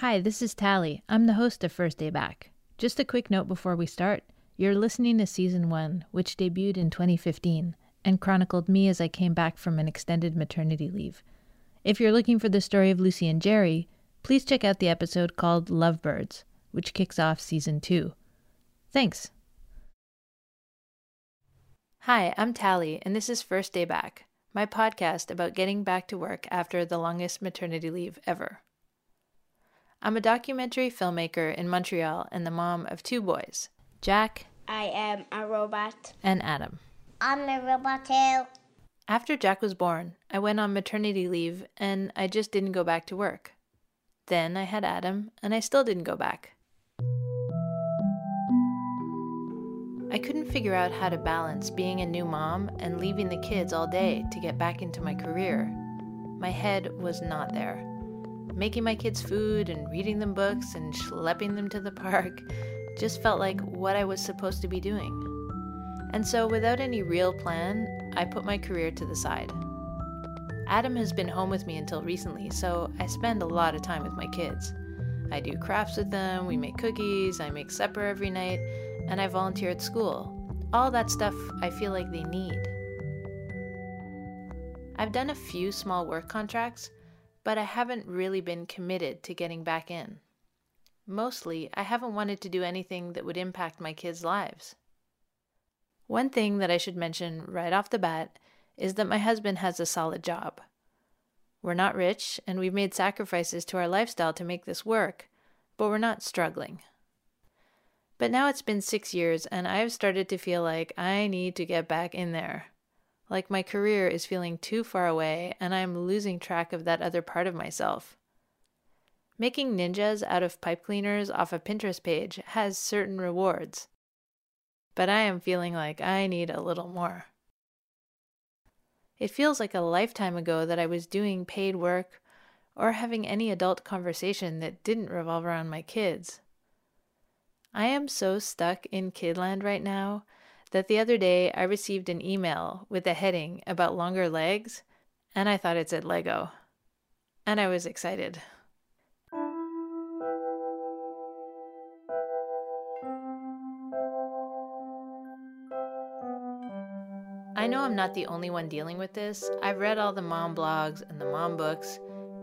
Hi, this is Tally. I'm the host of First Day Back. Just a quick note before we start you're listening to Season 1, which debuted in 2015 and chronicled me as I came back from an extended maternity leave. If you're looking for the story of Lucy and Jerry, please check out the episode called Lovebirds, which kicks off Season 2. Thanks. Hi, I'm Tally, and this is First Day Back, my podcast about getting back to work after the longest maternity leave ever. I'm a documentary filmmaker in Montreal and the mom of two boys, Jack I am a robot. and Adam. I'm a robot too. After Jack was born, I went on maternity leave and I just didn't go back to work. Then I had Adam and I still didn't go back. I couldn't figure out how to balance being a new mom and leaving the kids all day to get back into my career. My head was not there. Making my kids food and reading them books and schlepping them to the park just felt like what I was supposed to be doing. And so, without any real plan, I put my career to the side. Adam has been home with me until recently, so I spend a lot of time with my kids. I do crafts with them, we make cookies, I make supper every night, and I volunteer at school. All that stuff I feel like they need. I've done a few small work contracts, but I haven't really been committed to getting back in. Mostly, I haven't wanted to do anything that would impact my kids' lives. One thing that I should mention right off the bat is that my husband has a solid job. We're not rich, and we've made sacrifices to our lifestyle to make this work, but we're not struggling. But now it's been six years, and I've started to feel like I need to get back in there. Like my career is feeling too far away, and I'm losing track of that other part of myself. Making ninjas out of pipe cleaners off a Pinterest page has certain rewards, but I am feeling like I need a little more. It feels like a lifetime ago that I was doing paid work or having any adult conversation that didn't revolve around my kids. I am so stuck in kidland right now that the other day I received an email with a heading about longer legs, and I thought it said Lego. And I was excited. I know I'm not the only one dealing with this. I've read all the mom blogs and the mom books,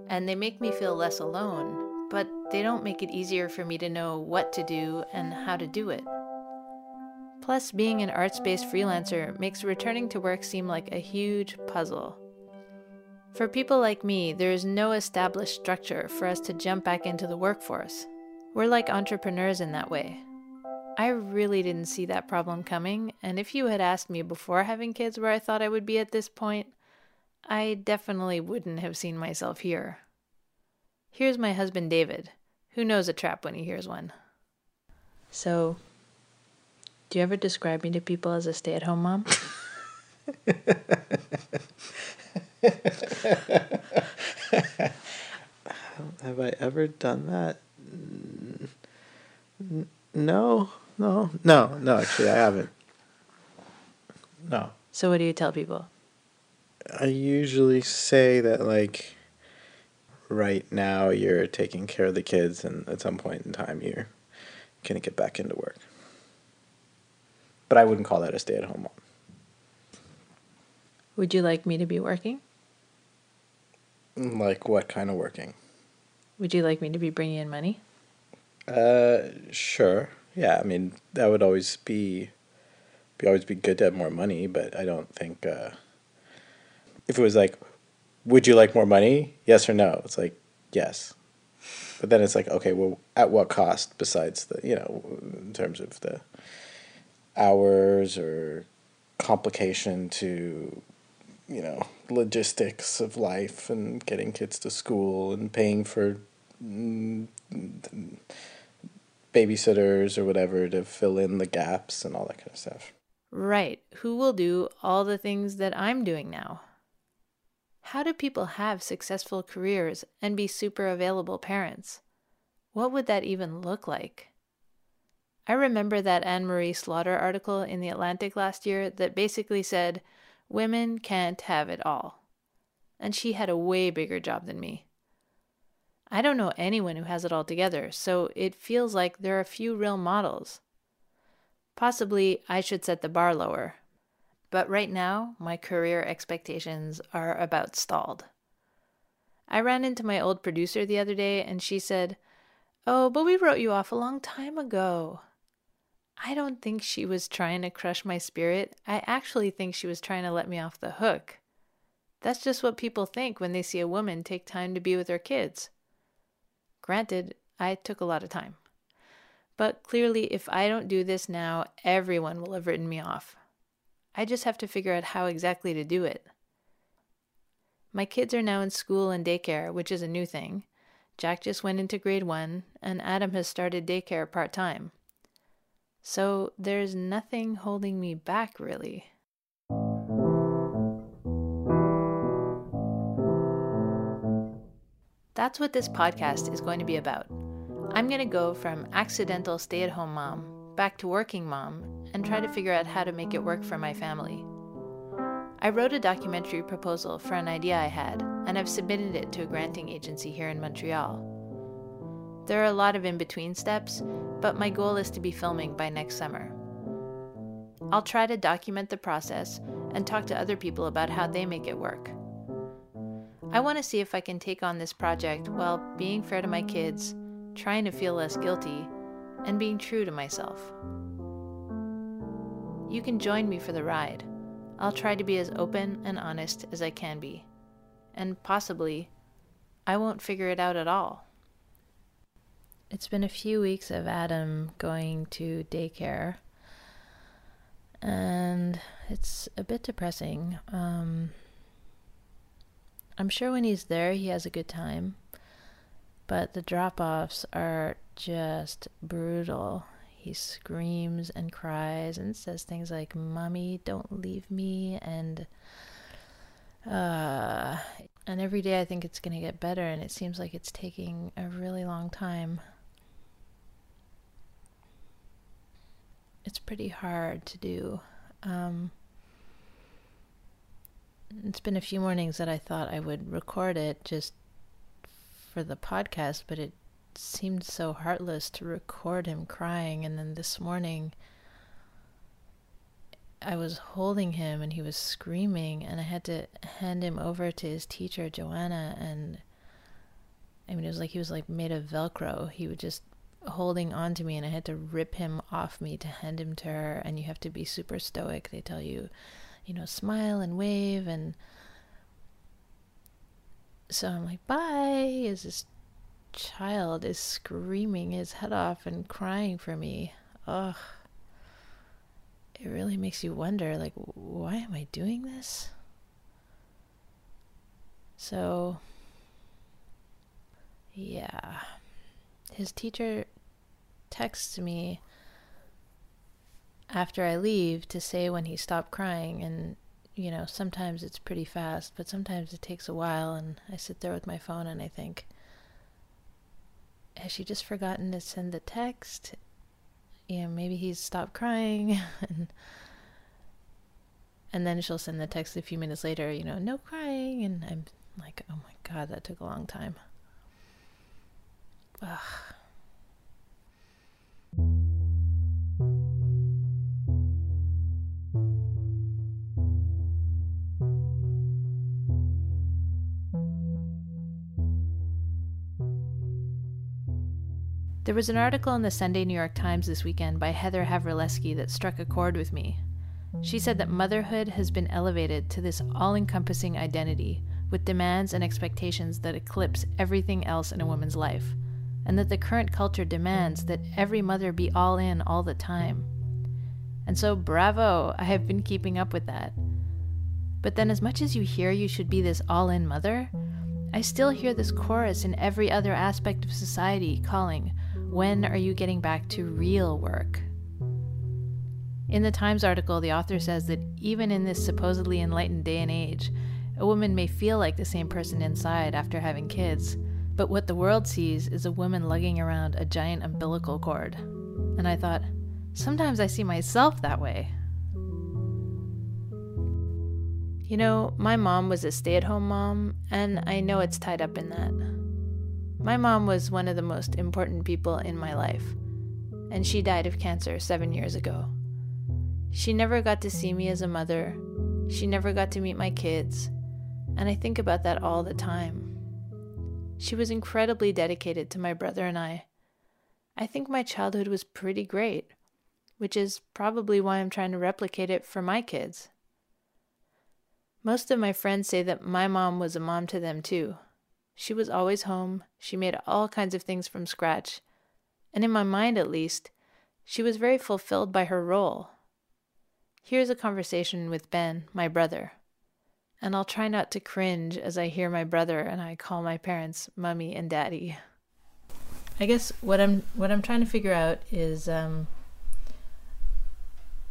and they make me feel less alone, but they don't make it easier for me to know what to do and how to do it. Plus, being an arts based freelancer makes returning to work seem like a huge puzzle. For people like me, there is no established structure for us to jump back into the workforce. We're like entrepreneurs in that way. I really didn't see that problem coming, and if you had asked me before having kids where I thought I would be at this point, I definitely wouldn't have seen myself here. Here's my husband David, who knows a trap when he hears one. So, do you ever describe me to people as a stay at home mom? Have I ever done that? No, no, no, no. Actually, I haven't. No, So, what do you tell people? I usually say that like right now you're taking care of the kids, and at some point in time you're gonna get back into work. But I wouldn't call that a stay-at-home mom. Would you like me to be working? Like what kind of working? Would you like me to be bringing in money? Uh, sure. Yeah, I mean that would always be, be always be good to have more money, but I don't think uh, if it was like, would you like more money? Yes or no? It's like yes, but then it's like okay, well, at what cost? Besides the you know, in terms of the hours or complication to you know logistics of life and getting kids to school and paying for mm, babysitters or whatever to fill in the gaps and all that kind of stuff. Right. Who will do all the things that I'm doing now? How do people have successful careers and be super available parents? What would that even look like? I remember that Anne Marie Slaughter article in The Atlantic last year that basically said, Women can't have it all. And she had a way bigger job than me. I don't know anyone who has it all together, so it feels like there are few real models. Possibly I should set the bar lower. But right now, my career expectations are about stalled. I ran into my old producer the other day and she said, Oh, but we wrote you off a long time ago. I don't think she was trying to crush my spirit. I actually think she was trying to let me off the hook. That's just what people think when they see a woman take time to be with her kids. Granted, I took a lot of time. But clearly, if I don't do this now, everyone will have written me off. I just have to figure out how exactly to do it. My kids are now in school and daycare, which is a new thing. Jack just went into grade one, and Adam has started daycare part time. So there's nothing holding me back, really. That's what this podcast is going to be about. I'm going to go from accidental stay at home mom back to working mom and try to figure out how to make it work for my family. I wrote a documentary proposal for an idea I had, and I've submitted it to a granting agency here in Montreal. There are a lot of in between steps, but my goal is to be filming by next summer. I'll try to document the process and talk to other people about how they make it work. I want to see if I can take on this project while being fair to my kids, trying to feel less guilty, and being true to myself. You can join me for the ride. I'll try to be as open and honest as I can be. And possibly, I won't figure it out at all. It's been a few weeks of Adam going to daycare, and it's a bit depressing. Um, I'm sure when he's there, he has a good time, but the drop offs are just brutal. He screams and cries and says things like, Mommy, don't leave me, and uh, and every day I think it's going to get better, and it seems like it's taking a really long time. It's pretty hard to do. Um, it's been a few mornings that I thought I would record it just for the podcast, but it seemed so heartless to record him crying. And then this morning, I was holding him and he was screaming, and I had to hand him over to his teacher, Joanna. And I mean, it was like he was like made of Velcro. He would just holding on to me and I had to rip him off me to hand him to her and you have to be super stoic. They tell you, you know, smile and wave and so I'm like, bye as this child is screaming his head off and crying for me. Ugh. It really makes you wonder, like, why am I doing this? So, yeah. His teacher texts me after I leave to say when he stopped crying and you know, sometimes it's pretty fast, but sometimes it takes a while and I sit there with my phone and I think has she just forgotten to send the text? You know, maybe he's stopped crying and and then she'll send the text a few minutes later, you know, no crying and I'm like, "Oh my god, that took a long time." Ugh. There was an article in the Sunday New York Times this weekend by Heather Havrilesky that struck a chord with me. She said that motherhood has been elevated to this all encompassing identity with demands and expectations that eclipse everything else in a woman's life, and that the current culture demands that every mother be all in all the time. And so, bravo, I have been keeping up with that. But then, as much as you hear you should be this all in mother, I still hear this chorus in every other aspect of society calling, when are you getting back to real work? In the Times article, the author says that even in this supposedly enlightened day and age, a woman may feel like the same person inside after having kids, but what the world sees is a woman lugging around a giant umbilical cord. And I thought, sometimes I see myself that way. You know, my mom was a stay at home mom, and I know it's tied up in that. My mom was one of the most important people in my life, and she died of cancer seven years ago. She never got to see me as a mother, she never got to meet my kids, and I think about that all the time. She was incredibly dedicated to my brother and I. I think my childhood was pretty great, which is probably why I'm trying to replicate it for my kids. Most of my friends say that my mom was a mom to them too. She was always home, she made all kinds of things from scratch, and in my mind at least, she was very fulfilled by her role. Here's a conversation with Ben, my brother, and I'll try not to cringe as I hear my brother and I call my parents mummy and daddy. I guess what I'm what I'm trying to figure out is um,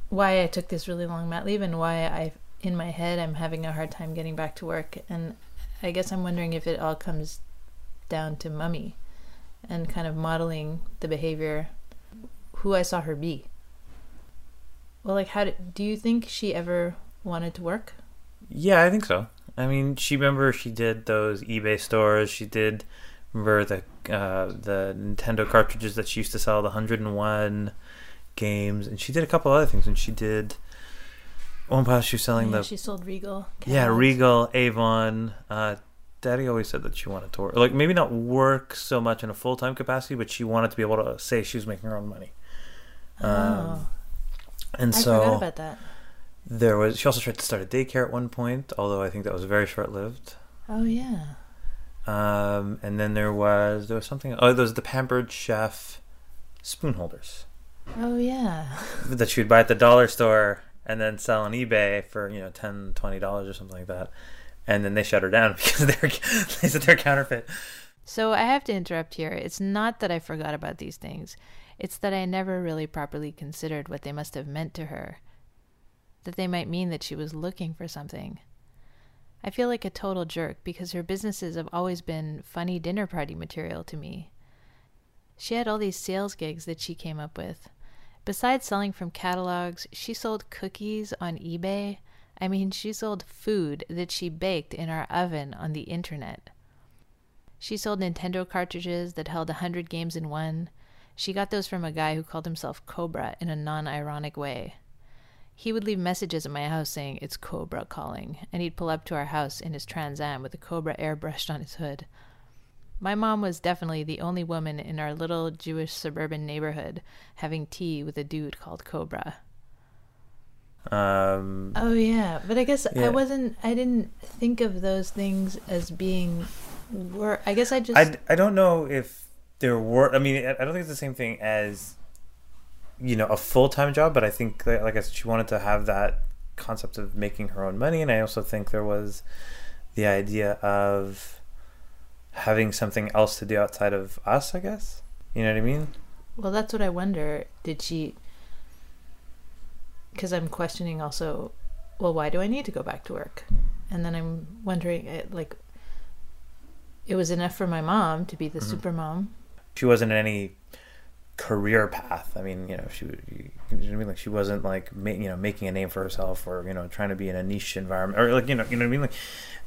why I took this really long mat leave and why I in my head I'm having a hard time getting back to work and I guess I'm wondering if it all comes down to mummy and kind of modeling the behavior who I saw her be. Well, like how did, do you think she ever wanted to work? Yeah, I think so. I mean, she remember she did those eBay stores. She did remember the uh, the Nintendo cartridges that she used to sell, the 101 games, and she did a couple other things. And she did one part she was selling yeah, the she sold Regal. yeah. Regal, Avon. Uh, Daddy always said that she wanted to work, like maybe not work so much in a full time capacity, but she wanted to be able to say she was making her own money. Um, Oh, and I so forgot about that. there was. She also tried to start a daycare at one point, although I think that was very short lived. Oh yeah. Um, and then there was there was something. Oh, there was the Pampered Chef spoon holders Oh yeah. that she would buy at the dollar store and then sell on eBay for you know 10 20 dollars or something like that. And then they shut her down because they're they said they're counterfeit. So I have to interrupt here. It's not that I forgot about these things. It's that I never really properly considered what they must have meant to her. That they might mean that she was looking for something. I feel like a total jerk because her businesses have always been funny dinner party material to me. She had all these sales gigs that she came up with. Besides selling from catalogs, she sold cookies on eBay. I mean, she sold food that she baked in our oven on the internet. She sold Nintendo cartridges that held a hundred games in one. She got those from a guy who called himself Cobra in a non ironic way. He would leave messages at my house saying, It's Cobra calling, and he'd pull up to our house in his Trans Am with a Cobra airbrushed on his hood. My mom was definitely the only woman in our little Jewish suburban neighborhood having tea with a dude called Cobra. Um, Oh yeah, but I guess I wasn't. I didn't think of those things as being Were I guess I just. I, I don't know if there were. I mean, I I don't think it's the same thing as you know a full time job, but I think like I said, she wanted to have that concept of making her own money, and I also think there was the idea of having something else to do outside of us. I guess you know what I mean. Well, that's what I wonder. Did she? Because I'm questioning also. Well, why do I need to go back to work? And then I'm wondering, eh, like, it was enough for my mom to be the Mhm. super mom. She wasn't in any career path. I mean, you know, she you know what I mean like she wasn't like ma- you know making a name for herself or you know trying to be in a niche environment or like you know you know what I mean like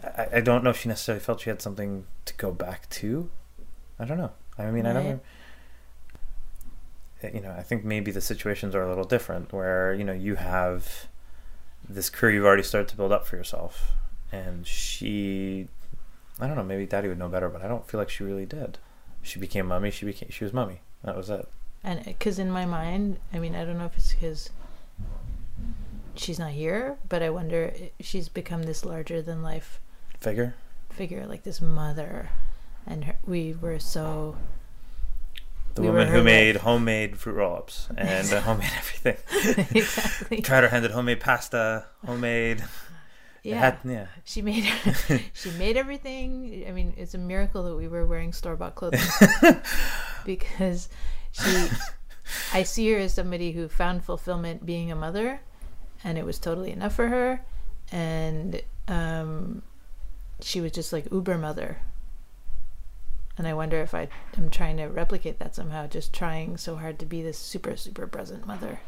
I, I don't know if she necessarily felt she had something to go back to. I don't know. I mean, I Right. never. You know, I think maybe the situations are a little different where you know you have this career you've already started to build up for yourself, and she, I don't know, maybe Daddy would know better, but I don't feel like she really did. She became mummy. She became she was mummy. That was it. And because in my mind, I mean, I don't know if it's because she's not here, but I wonder if she's become this larger than life Figure. figure, like this mother. And her, we were so. The we woman who made life. homemade fruit roll-ups and uh, homemade everything. exactly. Tried her hand at homemade pasta, homemade. Yeah. Had, yeah. She made she made everything. I mean, it's a miracle that we were wearing store bought clothing because she. I see her as somebody who found fulfillment being a mother, and it was totally enough for her, and um, she was just like uber mother. And I wonder if I am trying to replicate that somehow, just trying so hard to be this super super present mother.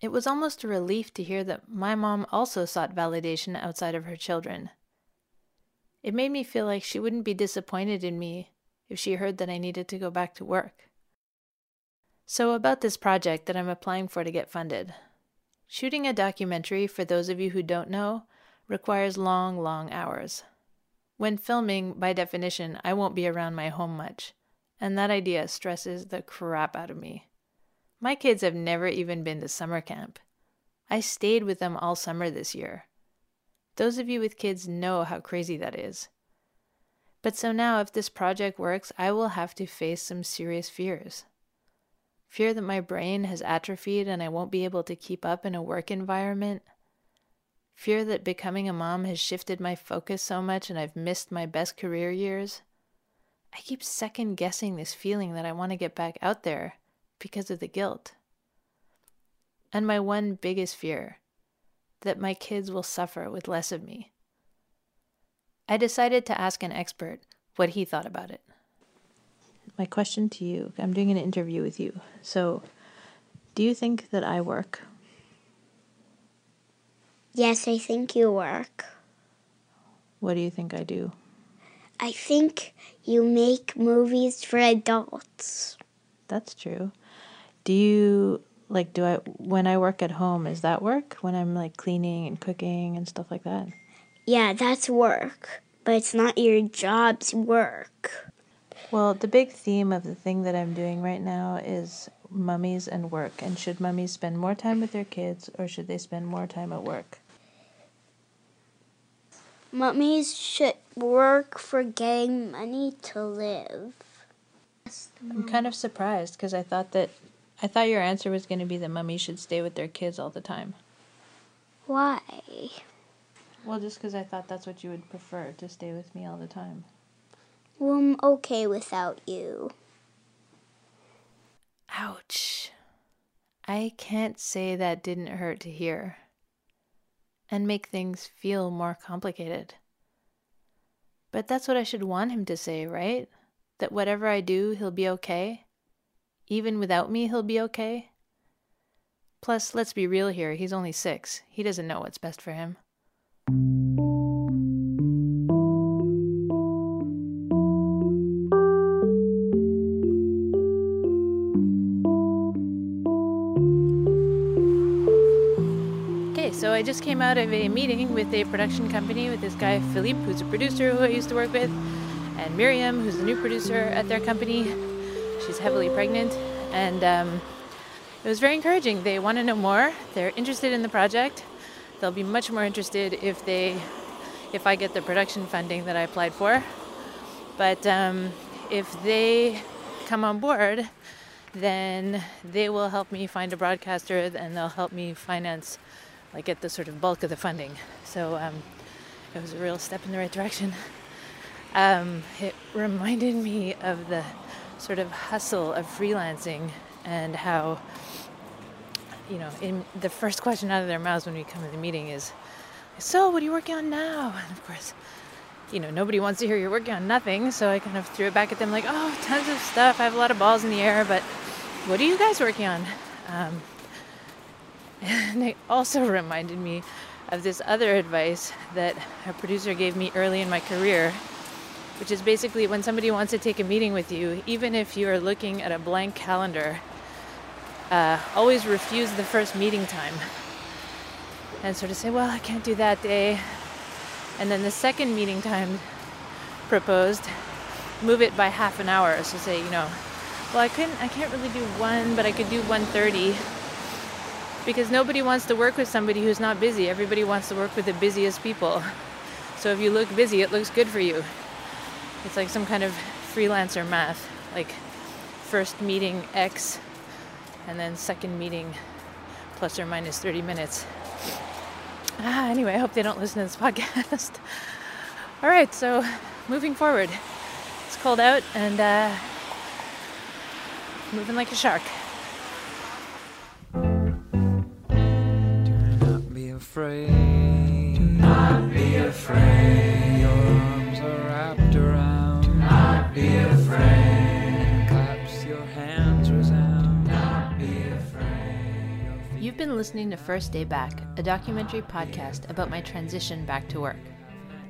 It was almost a relief to hear that my mom also sought validation outside of her children. It made me feel like she wouldn't be disappointed in me if she heard that I needed to go back to work. So, about this project that I'm applying for to get funded. Shooting a documentary, for those of you who don't know, requires long, long hours. When filming, by definition, I won't be around my home much, and that idea stresses the crap out of me. My kids have never even been to summer camp. I stayed with them all summer this year. Those of you with kids know how crazy that is. But so now, if this project works, I will have to face some serious fears. Fear that my brain has atrophied and I won't be able to keep up in a work environment. Fear that becoming a mom has shifted my focus so much and I've missed my best career years. I keep second guessing this feeling that I want to get back out there because of the guilt. And my one biggest fear that my kids will suffer with less of me. I decided to ask an expert what he thought about it. My question to you I'm doing an interview with you. So, do you think that I work? Yes, I think you work. What do you think I do? I think you make movies for adults. That's true. Do you like do I when I work at home is that work when I'm like cleaning and cooking and stuff like that? Yeah, that's work, but it's not your job's work. Well, the big theme of the thing that I'm doing right now is mummies and work. And should mummies spend more time with their kids or should they spend more time at work? Mummies should work for getting money to live. I'm kind of surprised because I thought that I thought your answer was going to be that mummies should stay with their kids all the time. Why? Well, just because I thought that's what you would prefer to stay with me all the time. Well, I'm okay without you. Ouch. I can't say that didn't hurt to hear and make things feel more complicated. But that's what I should want him to say, right? That whatever I do, he'll be okay? Even without me, he'll be okay? Plus, let's be real here, he's only six. He doesn't know what's best for him. So I just came out of a meeting with a production company with this guy, Philippe, who's a producer who I used to work with, and Miriam, who's the new producer at their company. She's heavily pregnant, and um, it was very encouraging. They want to know more. They're interested in the project. They'll be much more interested if they, if I get the production funding that I applied for. But um, if they come on board, then they will help me find a broadcaster, and they'll help me finance, like get the sort of bulk of the funding. So um, it was a real step in the right direction. Um, it reminded me of the sort of hustle of freelancing and how you know in the first question out of their mouths when we come to the meeting is so what are you working on now? And of course you know nobody wants to hear you're working on nothing so i kind of threw it back at them like oh tons of stuff. I have a lot of balls in the air but what are you guys working on? Um, and it also reminded me of this other advice that a producer gave me early in my career which is basically when somebody wants to take a meeting with you, even if you are looking at a blank calendar, uh, always refuse the first meeting time and sort of say, well, I can't do that day. And then the second meeting time proposed, move it by half an hour. So say, you know, well, I couldn't, I can't really do one, but I could do 1:30 because nobody wants to work with somebody who's not busy. Everybody wants to work with the busiest people. So if you look busy, it looks good for you. It's like some kind of freelancer math, like first meeting X, and then second meeting plus or minus 30 minutes. Ah, anyway, I hope they don't listen to this podcast. All right, so moving forward, it's cold out and uh, moving like a shark. Do not be afraid. Do not be afraid. You've been listening to First Day Back, a documentary podcast about my transition back to work.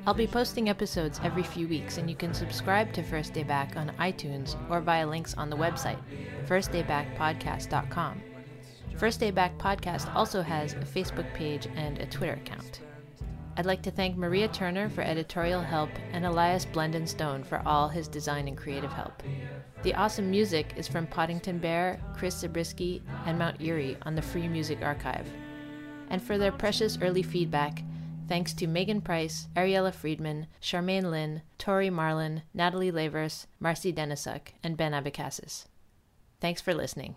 I'll be posting episodes every few weeks, and you can subscribe to First Day Back on iTunes or via links on the website, firstdaybackpodcast.com. First Day Back Podcast also has a Facebook page and a Twitter account. I'd like to thank Maria Turner for editorial help and Elias Blendenstone for all his design and creative help. The awesome music is from Poddington Bear, Chris Zabriskie, and Mount Eerie on the Free Music Archive. And for their precious early feedback, thanks to Megan Price, Ariella Friedman, Charmaine Lynn, Tori Marlin, Natalie Lavers, Marcy Denisuk, and Ben Abecassis. Thanks for listening.